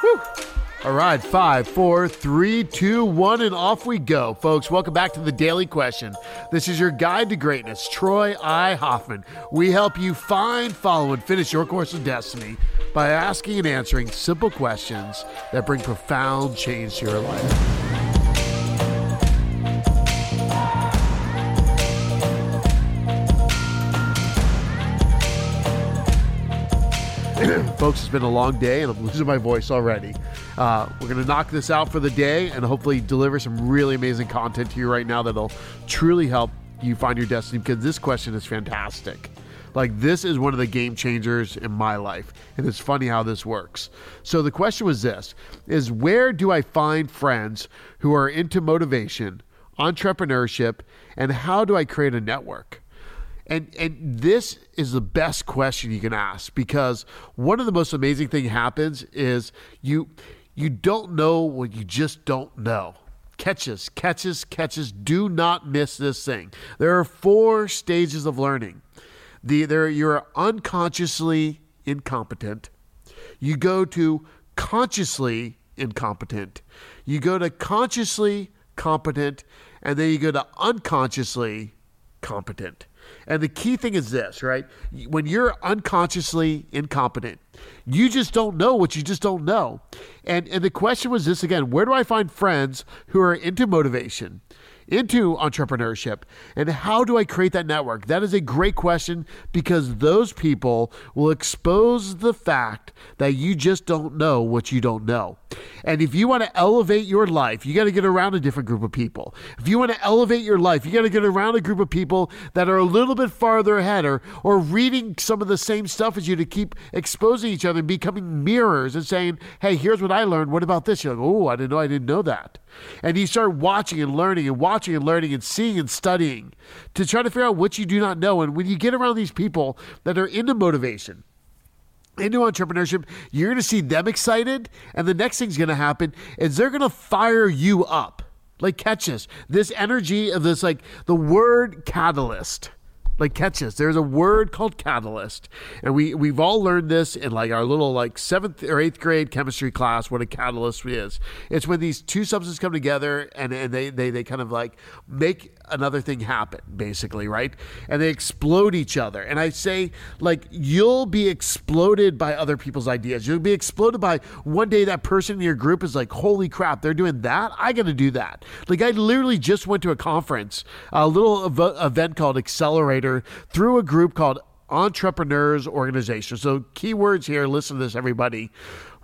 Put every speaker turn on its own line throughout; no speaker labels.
Whew. All right, five, four, three, two, one, and off we go. Folks, welcome back to the Daily Question. This is your guide to greatness, Troy I. Hoffman. We help you find, follow, and finish your course of destiny by asking and answering simple questions that bring profound change to your life. Folks, it's been a long day and I'm losing my voice already. Uh, we're going to knock this out for the day and hopefully deliver some really amazing content to you right now that'll truly help you find your destiny because this question is fantastic. Like, this is one of the game changers in my life. And it's funny how this works. So, the question was this is where do I find friends who are into motivation, entrepreneurship, and how do I create a network? And and this is the best question you can ask because one of the most amazing thing happens is you you don't know what you just don't know. Catches, catches, catches. Do not miss this thing. There are four stages of learning. The there you're unconsciously incompetent. You go to consciously incompetent. You go to consciously competent, and then you go to unconsciously competent. And the key thing is this, right? When you're unconsciously incompetent, you just don't know what you just don't know. And and the question was this again, where do I find friends who are into motivation? Into entrepreneurship and how do I create that network? That is a great question because those people will expose the fact that you just don't know what you don't know. And if you want to elevate your life, you got to get around a different group of people. If you want to elevate your life, you got to get around a group of people that are a little bit farther ahead or, or reading some of the same stuff as you to keep exposing each other and becoming mirrors and saying, hey, here's what I learned. What about this? You're like, oh, I didn't know I didn't know that. And you start watching and learning and watching and learning and seeing and studying to try to figure out what you do not know. And when you get around these people that are into motivation, into entrepreneurship, you're going to see them excited. And the next thing's going to happen is they're going to fire you up. Like, catch this. This energy of this, like the word catalyst like catches. There's a word called catalyst, and we we've all learned this in like our little like seventh or eighth grade chemistry class. What a catalyst is. It's when these two substances come together and and they they they kind of like make another thing happen, basically, right? And they explode each other. And I say like you'll be exploded by other people's ideas. You'll be exploded by one day that person in your group is like, holy crap, they're doing that. I got to do that. Like I literally just went to a conference, a little ev- event called Accelerator through a group called Entrepreneurs Organization. So, keywords here, listen to this, everybody.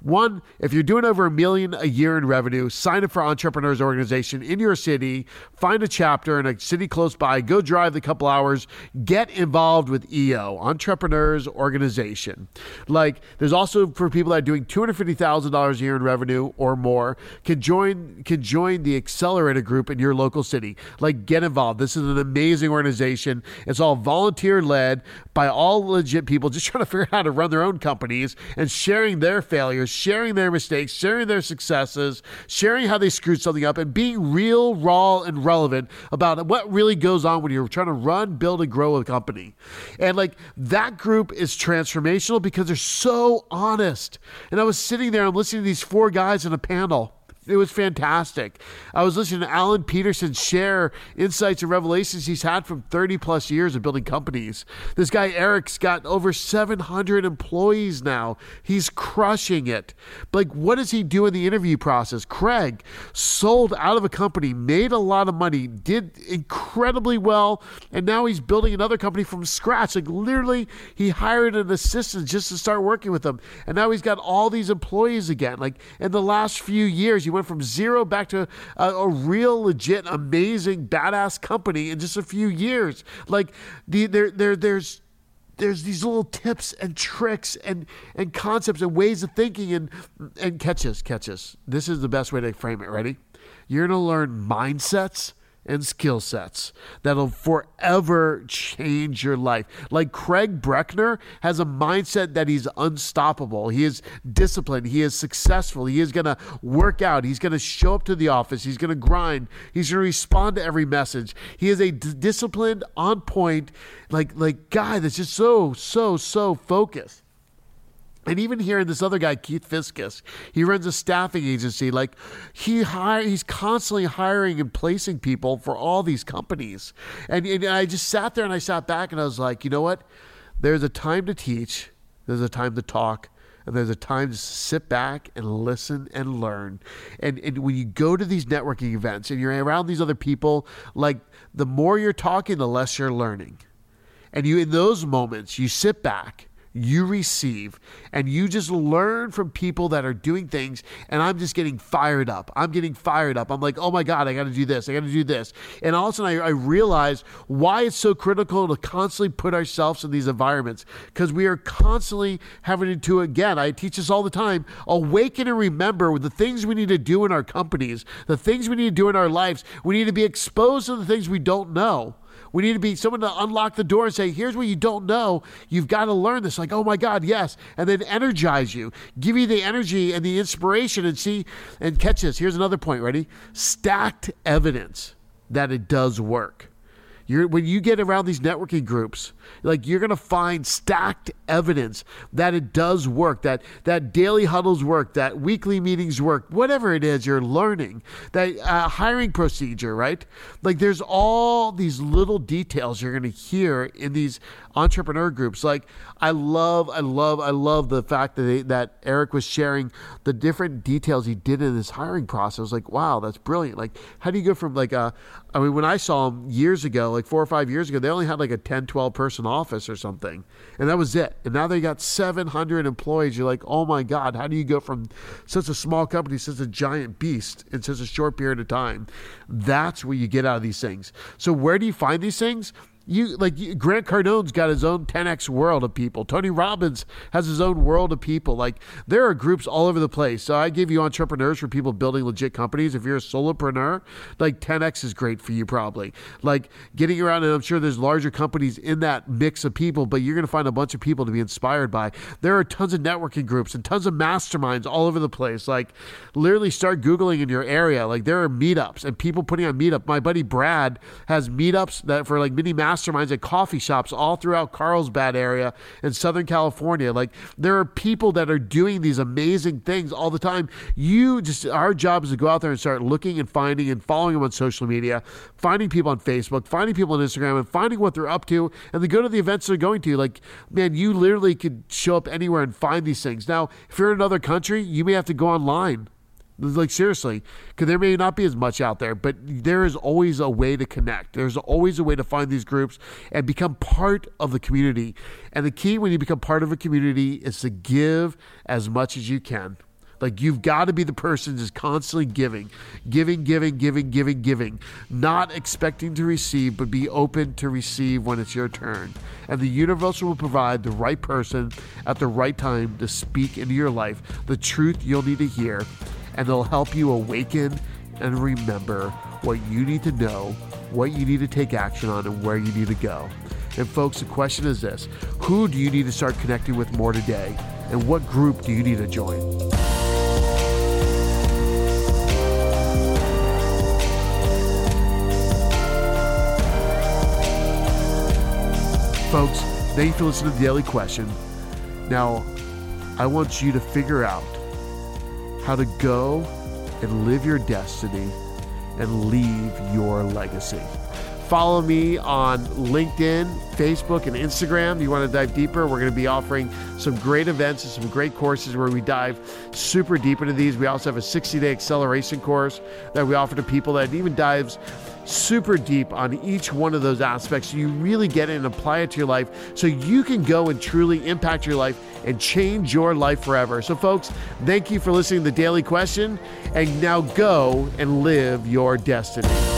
One, if you're doing over a million a year in revenue, sign up for Entrepreneurs Organization in your city, find a chapter in a city close by, go drive the couple hours, get involved with EO, Entrepreneurs Organization. Like, there's also for people that are doing $250,000 a year in revenue or more, can join can join the accelerator group in your local city. Like, get involved. This is an amazing organization. It's all volunteer led by all legit people just trying to figure out how to run their own companies and sharing their failures sharing their mistakes, sharing their successes, sharing how they screwed something up, and being real, raw, and relevant about what really goes on when you're trying to run, build, and grow a company. And like that group is transformational because they're so honest. And I was sitting there, I'm listening to these four guys in a panel it was fantastic. I was listening to Alan Peterson share insights and revelations he's had from 30 plus years of building companies. This guy Eric's got over 700 employees now. He's crushing it. Like, what does he do in the interview process? Craig sold out of a company, made a lot of money, did incredibly well, and now he's building another company from scratch. Like, literally, he hired an assistant just to start working with him, and now he's got all these employees again. Like, in the last few years, he went from zero back to a, a, real, legit, amazing, badass company in just a few years. Like the there there there's there's these little tips and tricks and and concepts and ways of thinking and and catches catches. This is the best way to frame it. Ready? You're gonna learn mindsets and skill sets that'll forever change your life. Like Craig Breckner has a mindset that he's unstoppable. He is disciplined. He is successful. He is going to work out. He's going to show up to the office. He's going to grind. He's going to respond to every message. He is a d- disciplined, on point, like like guy that's just so so so focused. And even hearing this other guy, Keith Fiscus, he runs a staffing agency. Like he hire, he's constantly hiring and placing people for all these companies. And, and I just sat there and I sat back and I was like, you know what? There's a time to teach. There's a time to talk. And there's a time to sit back and listen and learn. And, and when you go to these networking events and you're around these other people, like the more you're talking, the less you're learning. And you, in those moments, you sit back you receive and you just learn from people that are doing things and i'm just getting fired up. I'm getting fired up. I'm like oh my god i gotta do this. I gotta do this. And all of a sudden i, I realize why it's so critical to constantly put ourselves in these environments because we are constantly having to again i teach this all the time awaken and remember the things we need to do in our companies the things we need to do in our lives. We need to be exposed to the things we don't know we need to be someone to unlock the door and say, here's what you don't know. You've got to learn this. Like, oh my God, yes. And then energize you, give you the energy and the inspiration and see and catch this. Here's another point. Ready? Stacked evidence that it does work. You're, when you get around these networking groups, like you're going to find stacked evidence that it does work, that that daily huddles work, that weekly meetings work, whatever it is you're learning, that uh, hiring procedure, right? Like there's all these little details you're going to hear in these entrepreneur groups. Like I love, I love, I love the fact that they, that Eric was sharing the different details he did in his hiring process. Like, wow, that's brilliant. Like, how do you go from like a, I mean, when I saw him years ago, like four or five years ago, they only had like a 10, 12 person office or something. And that was it. And now they got 700 employees. You're like, oh my God, how do you go from such a small company, such a giant beast in such a short period of time? That's where you get out of these things. So, where do you find these things? You like you, Grant Cardone's got his own 10x world of people. Tony Robbins has his own world of people. Like there are groups all over the place. So I give you entrepreneurs for people building legit companies. If you're a solopreneur, like 10x is great for you probably. Like getting around, and I'm sure there's larger companies in that mix of people, but you're going to find a bunch of people to be inspired by. There are tons of networking groups and tons of masterminds all over the place. Like literally start googling in your area. Like there are meetups and people putting on meetup. My buddy Brad has meetups that for like mini masterminds masterminds at coffee shops all throughout Carlsbad area in Southern California. Like there are people that are doing these amazing things all the time. You just our job is to go out there and start looking and finding and following them on social media, finding people on Facebook, finding people on Instagram, and finding what they're up to, and then go to the events they're going to. Like, man, you literally could show up anywhere and find these things. Now, if you're in another country, you may have to go online like seriously, because there may not be as much out there, but there is always a way to connect. There's always a way to find these groups and become part of the community. And the key when you become part of a community is to give as much as you can. Like you've got to be the person just constantly giving, giving, giving, giving, giving, giving, not expecting to receive, but be open to receive when it's your turn. And the universe will provide the right person at the right time to speak into your life the truth you'll need to hear and they'll help you awaken and remember what you need to know, what you need to take action on, and where you need to go. And, folks, the question is this Who do you need to start connecting with more today? And what group do you need to join? Folks, thank you for listening to the Daily Question. Now, I want you to figure out how to go and live your destiny and leave your legacy. Follow me on LinkedIn, Facebook, and Instagram. You want to dive deeper? We're going to be offering some great events and some great courses where we dive super deep into these. We also have a 60 day acceleration course that we offer to people that even dives super deep on each one of those aspects. So you really get it and apply it to your life so you can go and truly impact your life and change your life forever. So, folks, thank you for listening to the Daily Question, and now go and live your destiny.